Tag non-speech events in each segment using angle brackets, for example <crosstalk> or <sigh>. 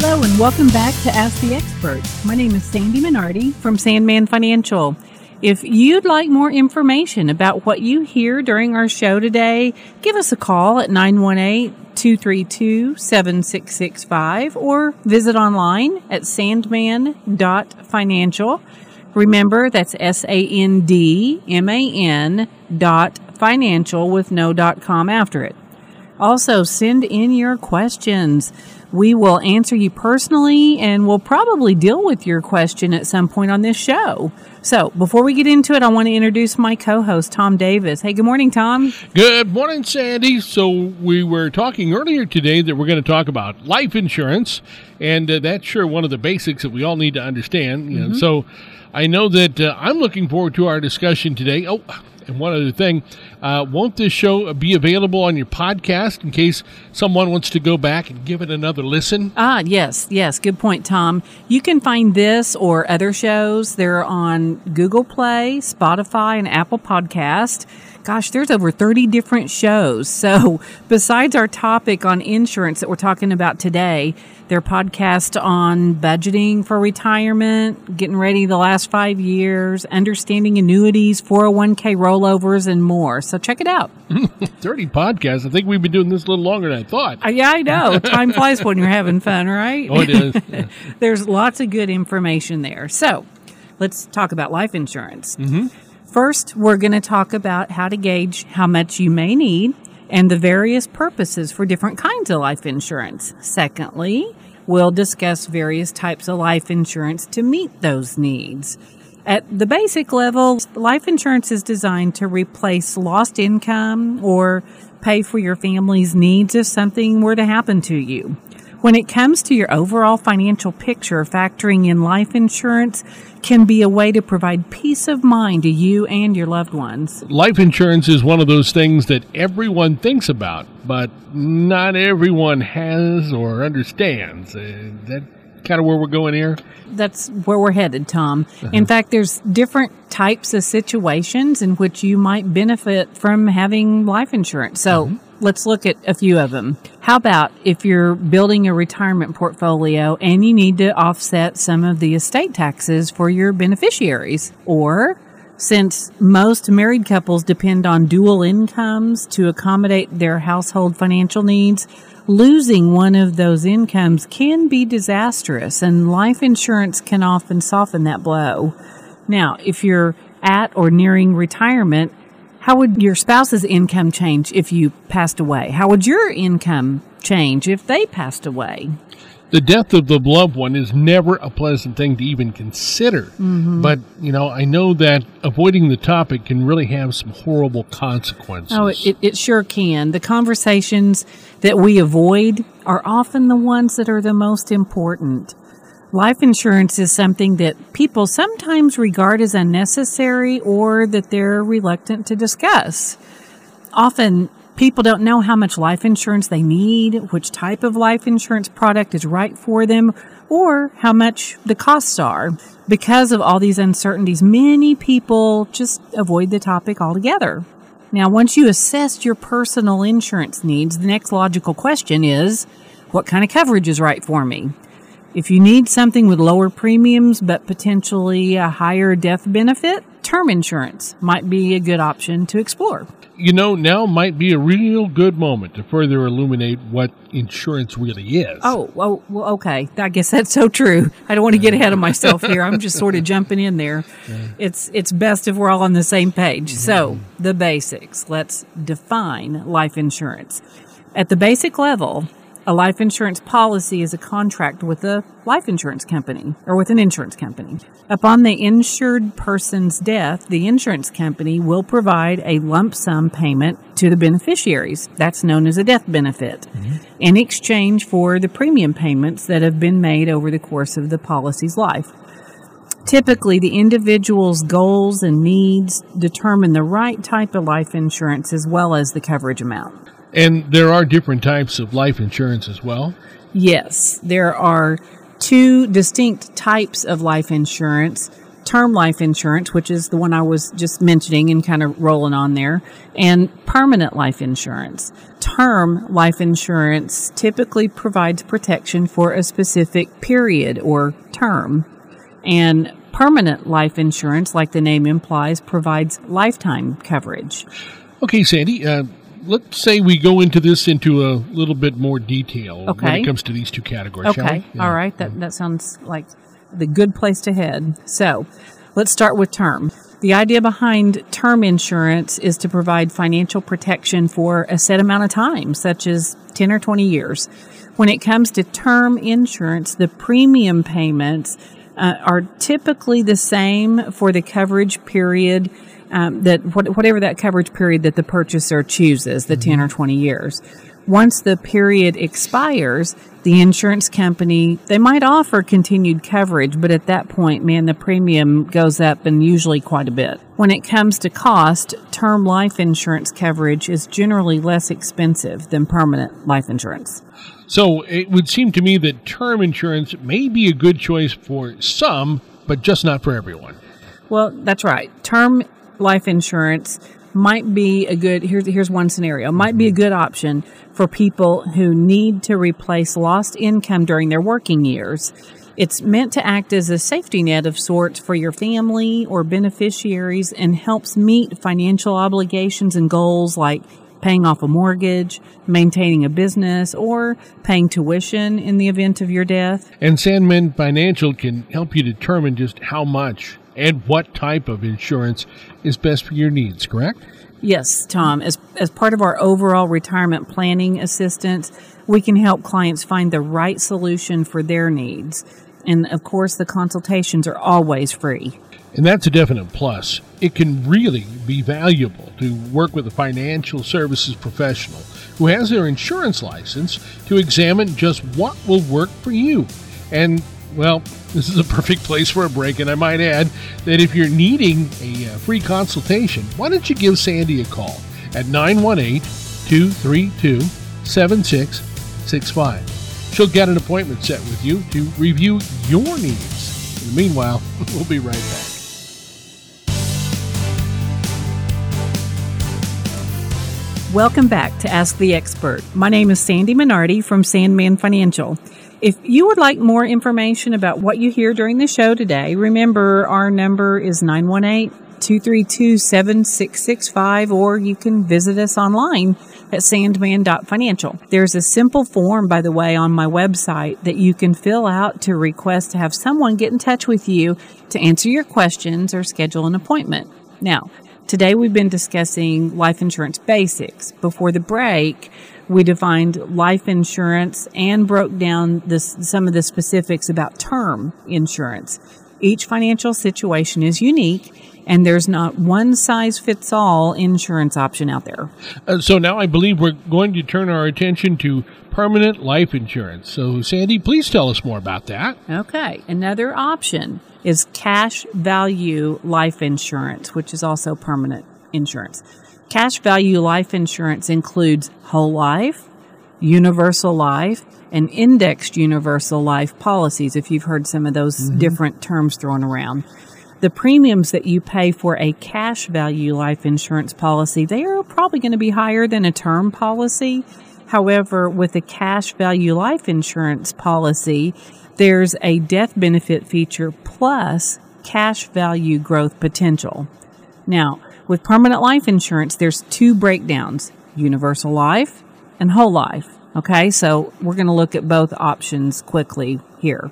Hello, and welcome back to Ask the Expert. My name is Sandy Minardi from Sandman Financial. If you'd like more information about what you hear during our show today, give us a call at 918 232 7665 or visit online at sandman.financial. Remember, that's S A N D M A N dot financial with no dot com after it. Also, send in your questions. We will answer you personally and we'll probably deal with your question at some point on this show. So, before we get into it, I want to introduce my co host, Tom Davis. Hey, good morning, Tom. Good morning, Sandy. So, we were talking earlier today that we're going to talk about life insurance, and uh, that's sure one of the basics that we all need to understand. You know, so, I know that uh, I'm looking forward to our discussion today. Oh, and one other thing, uh, won't this show be available on your podcast in case someone wants to go back and give it another listen? Ah, yes, yes. Good point, Tom. You can find this or other shows. They're on Google Play, Spotify, and Apple Podcast. Gosh, there's over 30 different shows. <laughs> So, besides our topic on insurance that we're talking about today, their podcast on budgeting for retirement, getting ready the last five years, understanding annuities, 401k rollovers, and more. So, check it out. <laughs> 30 podcasts. I think we've been doing this a little longer than I thought. Uh, yeah, I know. <laughs> Time flies when you're having fun, right? Oh, it is. Yeah. There's lots of good information there. So, let's talk about life insurance. First, we're going to talk about how to gauge how much you may need and the various purposes for different kinds of life insurance. Secondly, we'll discuss various types of life insurance to meet those needs. At the basic level, life insurance is designed to replace lost income or pay for your family's needs if something were to happen to you. When it comes to your overall financial picture, factoring in life insurance can be a way to provide peace of mind to you and your loved ones. Life insurance is one of those things that everyone thinks about, but not everyone has or understands. Uh, that kind of where we're going here? That's where we're headed, Tom. In fact, there's different types of situations in which you might benefit from having life insurance. So let's look at a few of them. How about if you're building a retirement portfolio and you need to offset some of the estate taxes for your beneficiaries? Or since most married couples depend on dual incomes to accommodate their household financial needs, losing one of those incomes can be disastrous, and life insurance can often soften that blow. Now, if you're at or nearing retirement, how would your spouse's income change if you passed away? How would your income change if they passed away? the death of the loved one is never a pleasant thing to even consider. Mm-hmm. But, you know, I know that avoiding the topic can really have some horrible consequences. Oh, it, it sure can. The conversations that we avoid are often the ones that are the most important. Life insurance is something that people sometimes regard as unnecessary or that they're reluctant to discuss. Often, people don't know how much life insurance they need, which type of life insurance product is right for them, or how much the costs are. Because of all these uncertainties, many people just avoid the topic altogether. Now, once you assess your personal insurance needs, the next logical question is what kind of coverage is right for me? If you need something with lower premiums but potentially a higher death benefit, term insurance might be a good option to explore. you know, now might be a real good moment to further illuminate what insurance really is. Oh, oh, well, okay. I guess that's so true. I don't want to get ahead of myself here. I'm just sort of jumping in there. It's it's best if we're all on the same page. So, mm-hmm. the basics. Let's define life insurance. At the basic level, a life insurance policy is a contract with a life insurance company or with an insurance company. Upon the insured person's death, the insurance company will provide a lump sum payment to the beneficiaries. That's known as a death benefit mm-hmm. in exchange for the premium payments that have been made over the course of the policy's life. Typically, the individual's goals and needs determine the right type of life insurance as well as the coverage amount. And there are different types of life insurance as well. Yes, there are two distinct types of life insurance term life insurance, which is the one I was just mentioning and kind of rolling on there, and permanent life insurance. Term life insurance typically provides protection for a specific period or term. And permanent life insurance, like the name implies, provides lifetime coverage. Okay, Sandy, uh, let's say we go into this into a little bit more detail Okay. when it comes to these two categories. shall Okay, we? all right. That that sounds like the good place to head. So, let's start with term. The idea behind term insurance is to provide financial protection for a set amount of time, such as 10 or 20 years. When it comes to term insurance, the premium payments uh, are typically the same for the coverage period um, that what, whatever that coverage period that the purchaser chooses, the 10 or 20 years. Once the period expires, the insurance company, they might offer continued coverage, but at that point, man, the premium goes up and usually quite a bit. When it comes to cost, term life insurance coverage is generally less expensive than permanent life insurance. So it would seem to me that term insurance may be a good choice for some, but just not for everyone. Well, that's right. Term life insurance might be a good here's here's one scenario. Might be a good option for people who need to replace lost income during their working years. It's meant to act as a safety net of sorts for your family or beneficiaries and helps meet financial obligations and goals like paying off a mortgage, maintaining a business, or paying tuition in the event of your death. And Sandman Financial can help you determine just how much and what type of insurance is best for your needs, correct? Yes, Tom. As, as part of our overall retirement planning assistance, we can help clients find the right solution for their needs. And of course, the consultations are always free. And that's a definite plus. It can really be valuable to work with a financial services professional who has their insurance license to examine just what will work for you. And, well, this is a perfect place for a break. And I might add that if you're needing a uh, free consultation, why don't you give Sandy a call at 918 232 7665? She'll get an appointment set with you to review your needs. In the meanwhile, <laughs> we'll be right back. Welcome back to Ask the Expert. My name is Sandy Minardi from Sandman Financial. If you would like more information about what you hear during the show today, remember our number is 918 232 7665, or you can visit us online at sandman.financial. There's a simple form, by the way, on my website that you can fill out to request to have someone get in touch with you to answer your questions or schedule an appointment. Now, Today we've been discussing life insurance basics. Before the break, we defined life insurance and broke down this, some of the specifics about term insurance. Each financial situation is unique and there's not one size fits all insurance option out there. Uh, so now I believe we're going to turn our attention to permanent life insurance. So, Sandy, please tell us more about that. Okay. Another option is cash value life insurance, which is also permanent insurance. Cash value life insurance includes whole life, universal life, and indexed universal life policies, if you've heard some of those mm-hmm. different terms thrown around. The premiums that you pay for a cash value life insurance policy, they are probably going to be higher than a term policy. However, with a cash value life insurance policy, there's a death benefit feature plus cash value growth potential. Now, with permanent life insurance, there's two breakdowns universal life and whole life. Okay, so we're going to look at both options quickly here.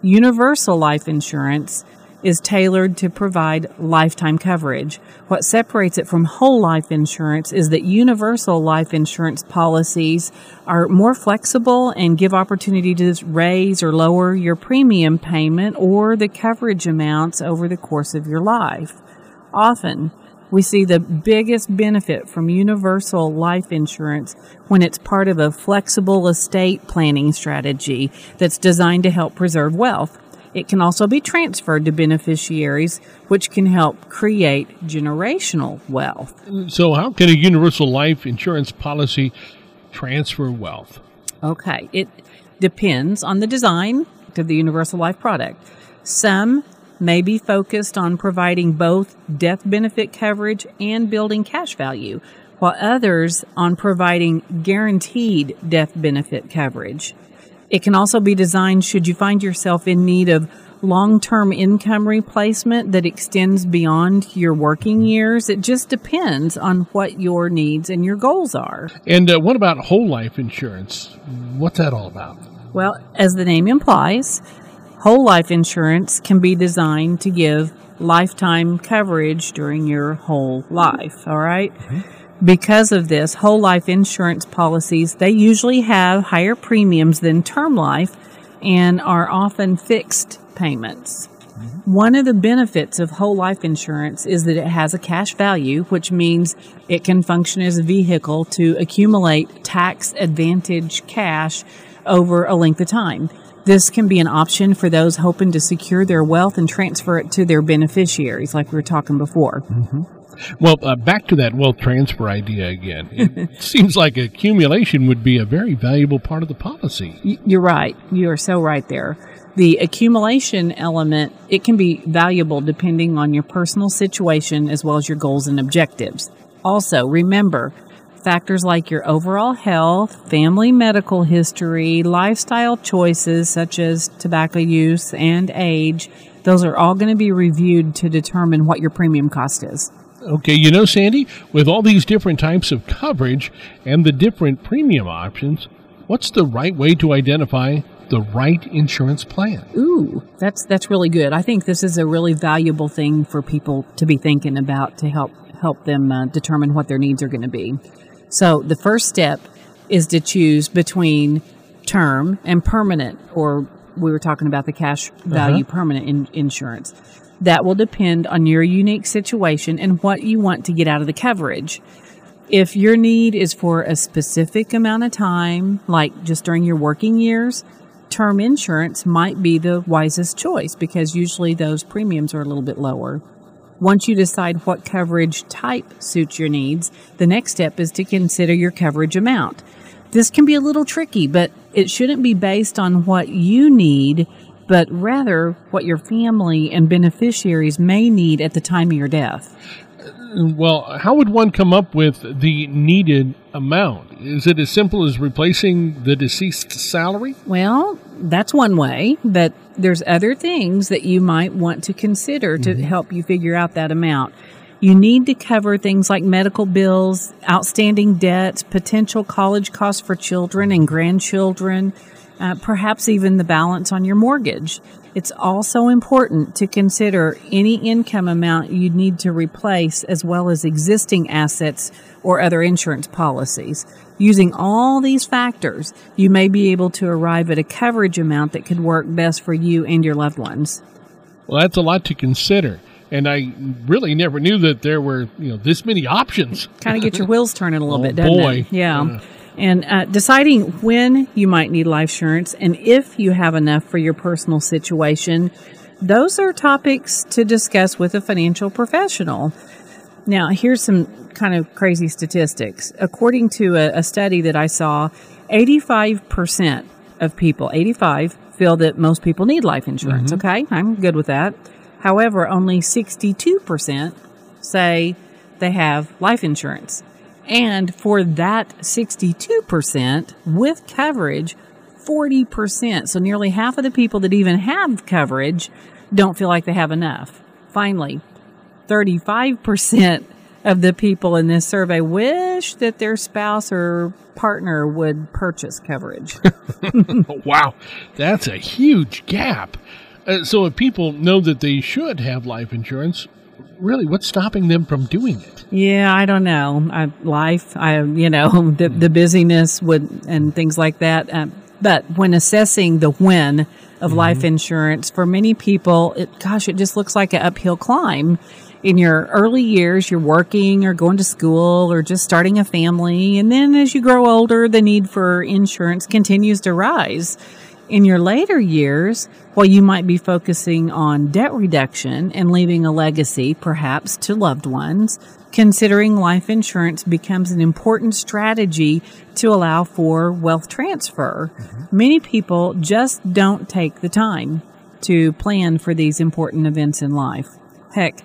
Universal life insurance is tailored to provide lifetime coverage. What separates it from whole life insurance is that universal life insurance policies are more flexible and give opportunity to raise or lower your premium payment or the coverage amounts over the course of your life. Often, we see the biggest benefit from universal life insurance when it's part of a flexible estate planning strategy that's designed to help preserve wealth. It can also be transferred to beneficiaries, which can help create generational wealth. So, how can a universal life insurance policy transfer wealth? Okay, it depends on the design of the universal life product. Some may be focused on providing both death benefit coverage and building cash value, while others on providing guaranteed death benefit coverage. It can also be designed should you find yourself in need of long term income replacement that extends beyond your working years. It just depends on what your needs and your goals are. And uh, what about whole life insurance? What's that all about? Well, as the name implies, whole life insurance can be designed to give lifetime coverage during your whole life, all right? Because of this, whole life insurance policies, they usually have higher premiums than term life and are often fixed payments. Mm-hmm. One of the benefits of whole life insurance is that it has a cash value, which means it can function as a vehicle to accumulate tax advantage cash over a length of time. This can be an option for those hoping to secure their wealth and transfer it to their beneficiaries, like we were talking before. Well, uh, back to that wealth transfer idea again. It <laughs> seems like accumulation would be a very valuable part of the policy. You're right. You are so right there. The accumulation element, it can be valuable depending on your personal situation as well as your goals and objectives. Also, remember, factors like your overall health, family medical history, lifestyle choices such as tobacco use and age, those are all going to be reviewed to determine what your premium cost is. Okay, you know, Sandy, with all these different types of coverage and the different premium options, what's the right way to identify the right insurance plan? Ooh, that's that's really good. I think this is a really valuable thing for people to be thinking about to help help them uh, determine what their needs are going to be. So the first step is to choose between term and permanent, or we were talking about the cash uh-huh. value permanent in, insurance. That will depend on your unique situation and what you want to get out of the coverage. If your need is for a specific amount of time, like just during your working years, term insurance might be the wisest choice because usually those premiums are a little bit lower. Once you decide what coverage type suits your needs, the next step is to consider your coverage amount. This can be a little tricky, but it shouldn't be based on what you need, but rather what your family and beneficiaries may need at the time of your death. Well, how would one come up with the needed amount? Is it as simple as replacing the deceased's salary? Well, that's one way, but there's other things that you might want to consider to mm-hmm. help you figure out that amount. You need to cover things like medical bills, outstanding debts, potential college costs for children and grandchildren, uh, perhaps even the balance on your mortgage. It's also important to consider any income amount you need to replace as well as existing assets or other insurance policies. Using all these factors, you may be able to arrive at a coverage amount that could work best for you and your loved ones. Well, that's a lot to consider. And I really never knew that there were, you know, this many options. Kind of get your wheels turning a little <laughs> Oh, bit, doesn't boy. it? Yeah. Yeah. And uh, deciding when you might need life insurance and if you have enough for your personal situation, those are topics to discuss with a financial professional. Now, here's some kind of crazy statistics. According to a, a study that I saw, 85% of people, 85, feel that most people need life insurance. Okay, I'm good with that. However, only 62% say they have life insurance. And for that 62% with coverage, 40%, so nearly half of the people that even have coverage don't feel like they have enough. Finally, 35% of the people in this survey wish that their spouse or partner would purchase coverage. <laughs> <laughs> Wow, that's a huge gap. Uh, so if people know that they should have life insurance, really, what's stopping them from doing it? Yeah, I don't know. I, life, I you know the the busyness would and things like that. Um, but when assessing the when of life insurance, for many people, it gosh, it just looks like an uphill climb. In your early years, you're working or going to school or just starting a family, and then as you grow older, the need for insurance continues to rise. In your later years, while you might be focusing on debt reduction and leaving a legacy, perhaps to loved ones, considering life insurance becomes an important strategy to allow for wealth transfer. Mm-hmm. Many people just don't take the time to plan for these important events in life. Heck,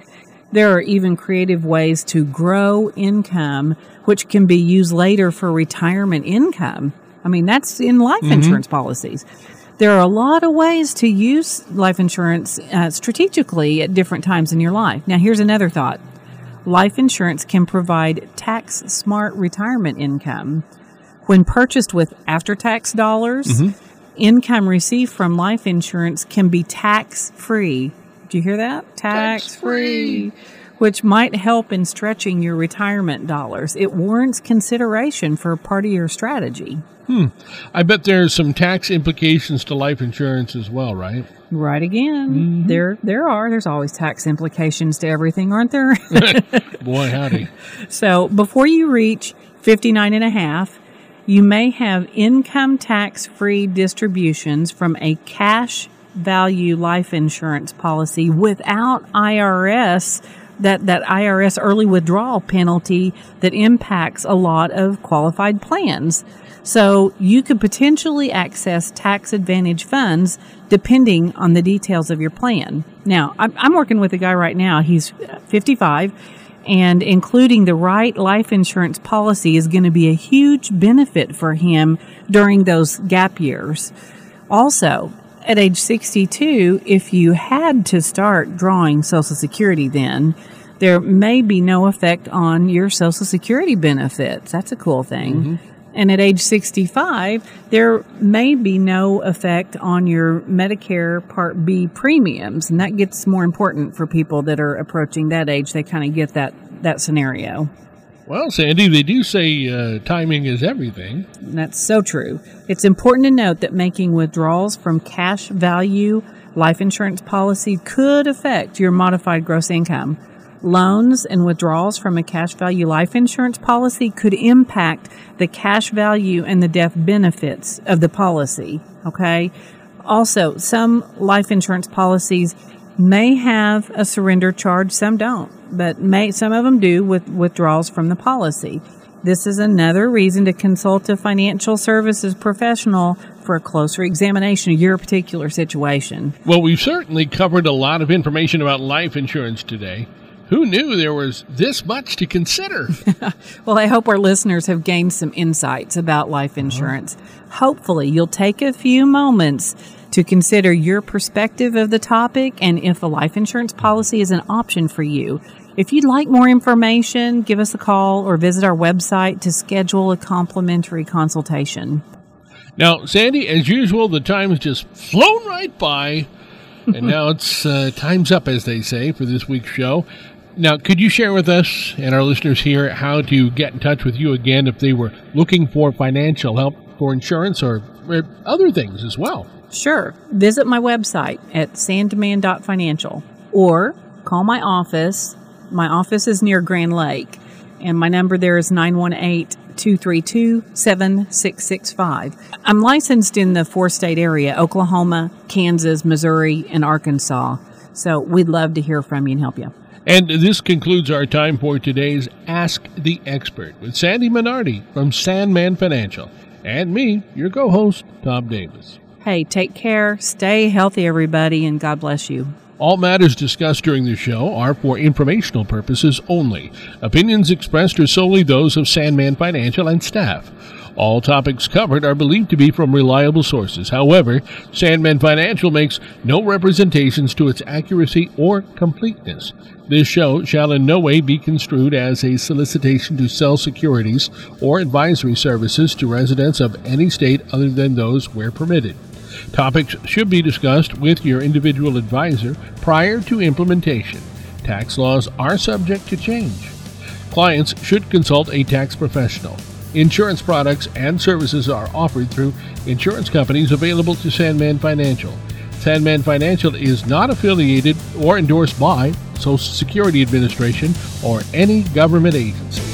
there are even creative ways to grow income, which can be used later for retirement income. I mean, that's in life mm-hmm. insurance policies. There are a lot of ways to use life insurance uh, strategically at different times in your life. Now, here's another thought life insurance can provide tax smart retirement income. When purchased with after tax dollars, mm-hmm. income received from life insurance can be tax free. Do you hear that? Tax free. Which might help in stretching your retirement dollars. It warrants consideration for part of your strategy. Hmm. I bet there's some tax implications to life insurance as well, right? Right again. Mm-hmm. There there are. There's always tax implications to everything, aren't there? <laughs> Boy, <laughs> howdy. So, before you reach 59 and a half, you may have income tax free distributions from a cash value life insurance policy without IRS that, that IRS early withdrawal penalty that impacts a lot of qualified plans. So you could potentially access tax advantage funds depending on the details of your plan. Now, I'm working with a guy right now. He's 55 and including the right life insurance policy is going to be a huge benefit for him during those gap years. Also, at age 62, if you had to start drawing Social Security then, there may be no effect on your Social Security benefits. That's a cool thing. Mm-hmm. And at age 65, there may be no effect on your Medicare Part B premiums. And that gets more important for people that are approaching that age. They kind of get that, that scenario. Well, Sandy, they do say uh, timing is everything. That's so true. It's important to note that making withdrawals from cash value life insurance policy could affect your modified gross income. Loans and withdrawals from a cash value life insurance policy could impact the cash value and the death benefits of the policy. Okay. Also, some life insurance policies may have a surrender charge, some don't but may, some of them do with withdrawals from the policy. This is another reason to consult a financial services professional for a closer examination of your particular situation. Well, we've certainly covered a lot of information about life insurance today. Who knew there was this much to consider? <laughs> well, I hope our listeners have gained some insights about life insurance. Uh-huh. Hopefully, you'll take a few moments to consider your perspective of the topic and if a life insurance policy is an option for you. If you'd like more information, give us a call or visit our website to schedule a complimentary consultation. Now, Sandy, as usual, the time has just flown right by, <laughs> and now it's uh, time's up, as they say, for this week's show. Now, could you share with us and our listeners here how to get in touch with you again if they were looking for financial help for insurance or, or other things as well? Sure. Visit my website at sandman.financial or call my office my office is near Grand Lake, and my number there is 918 232 7665. I'm licensed in the four state area Oklahoma, Kansas, Missouri, and Arkansas. So we'd love to hear from you and help you. And this concludes our time for today's Ask the Expert with Sandy Minardi from Sandman Financial and me, your co host, Tom Davis. Hey, take care, stay healthy, everybody, and God bless you. All matters discussed during the show are for informational purposes only. Opinions expressed are solely those of Sandman Financial and staff. All topics covered are believed to be from reliable sources. However, Sandman Financial makes no representations to its accuracy or completeness. This show shall in no way be construed as a solicitation to sell securities or advisory services to residents of any state other than those where permitted. Topics should be discussed with your individual advisor prior to implementation. Tax laws are subject to change. Clients should consult a tax professional. Insurance products and services are offered through insurance companies available to Sandman Financial. Sandman Financial is not affiliated or endorsed by Social Security Administration or any government agency.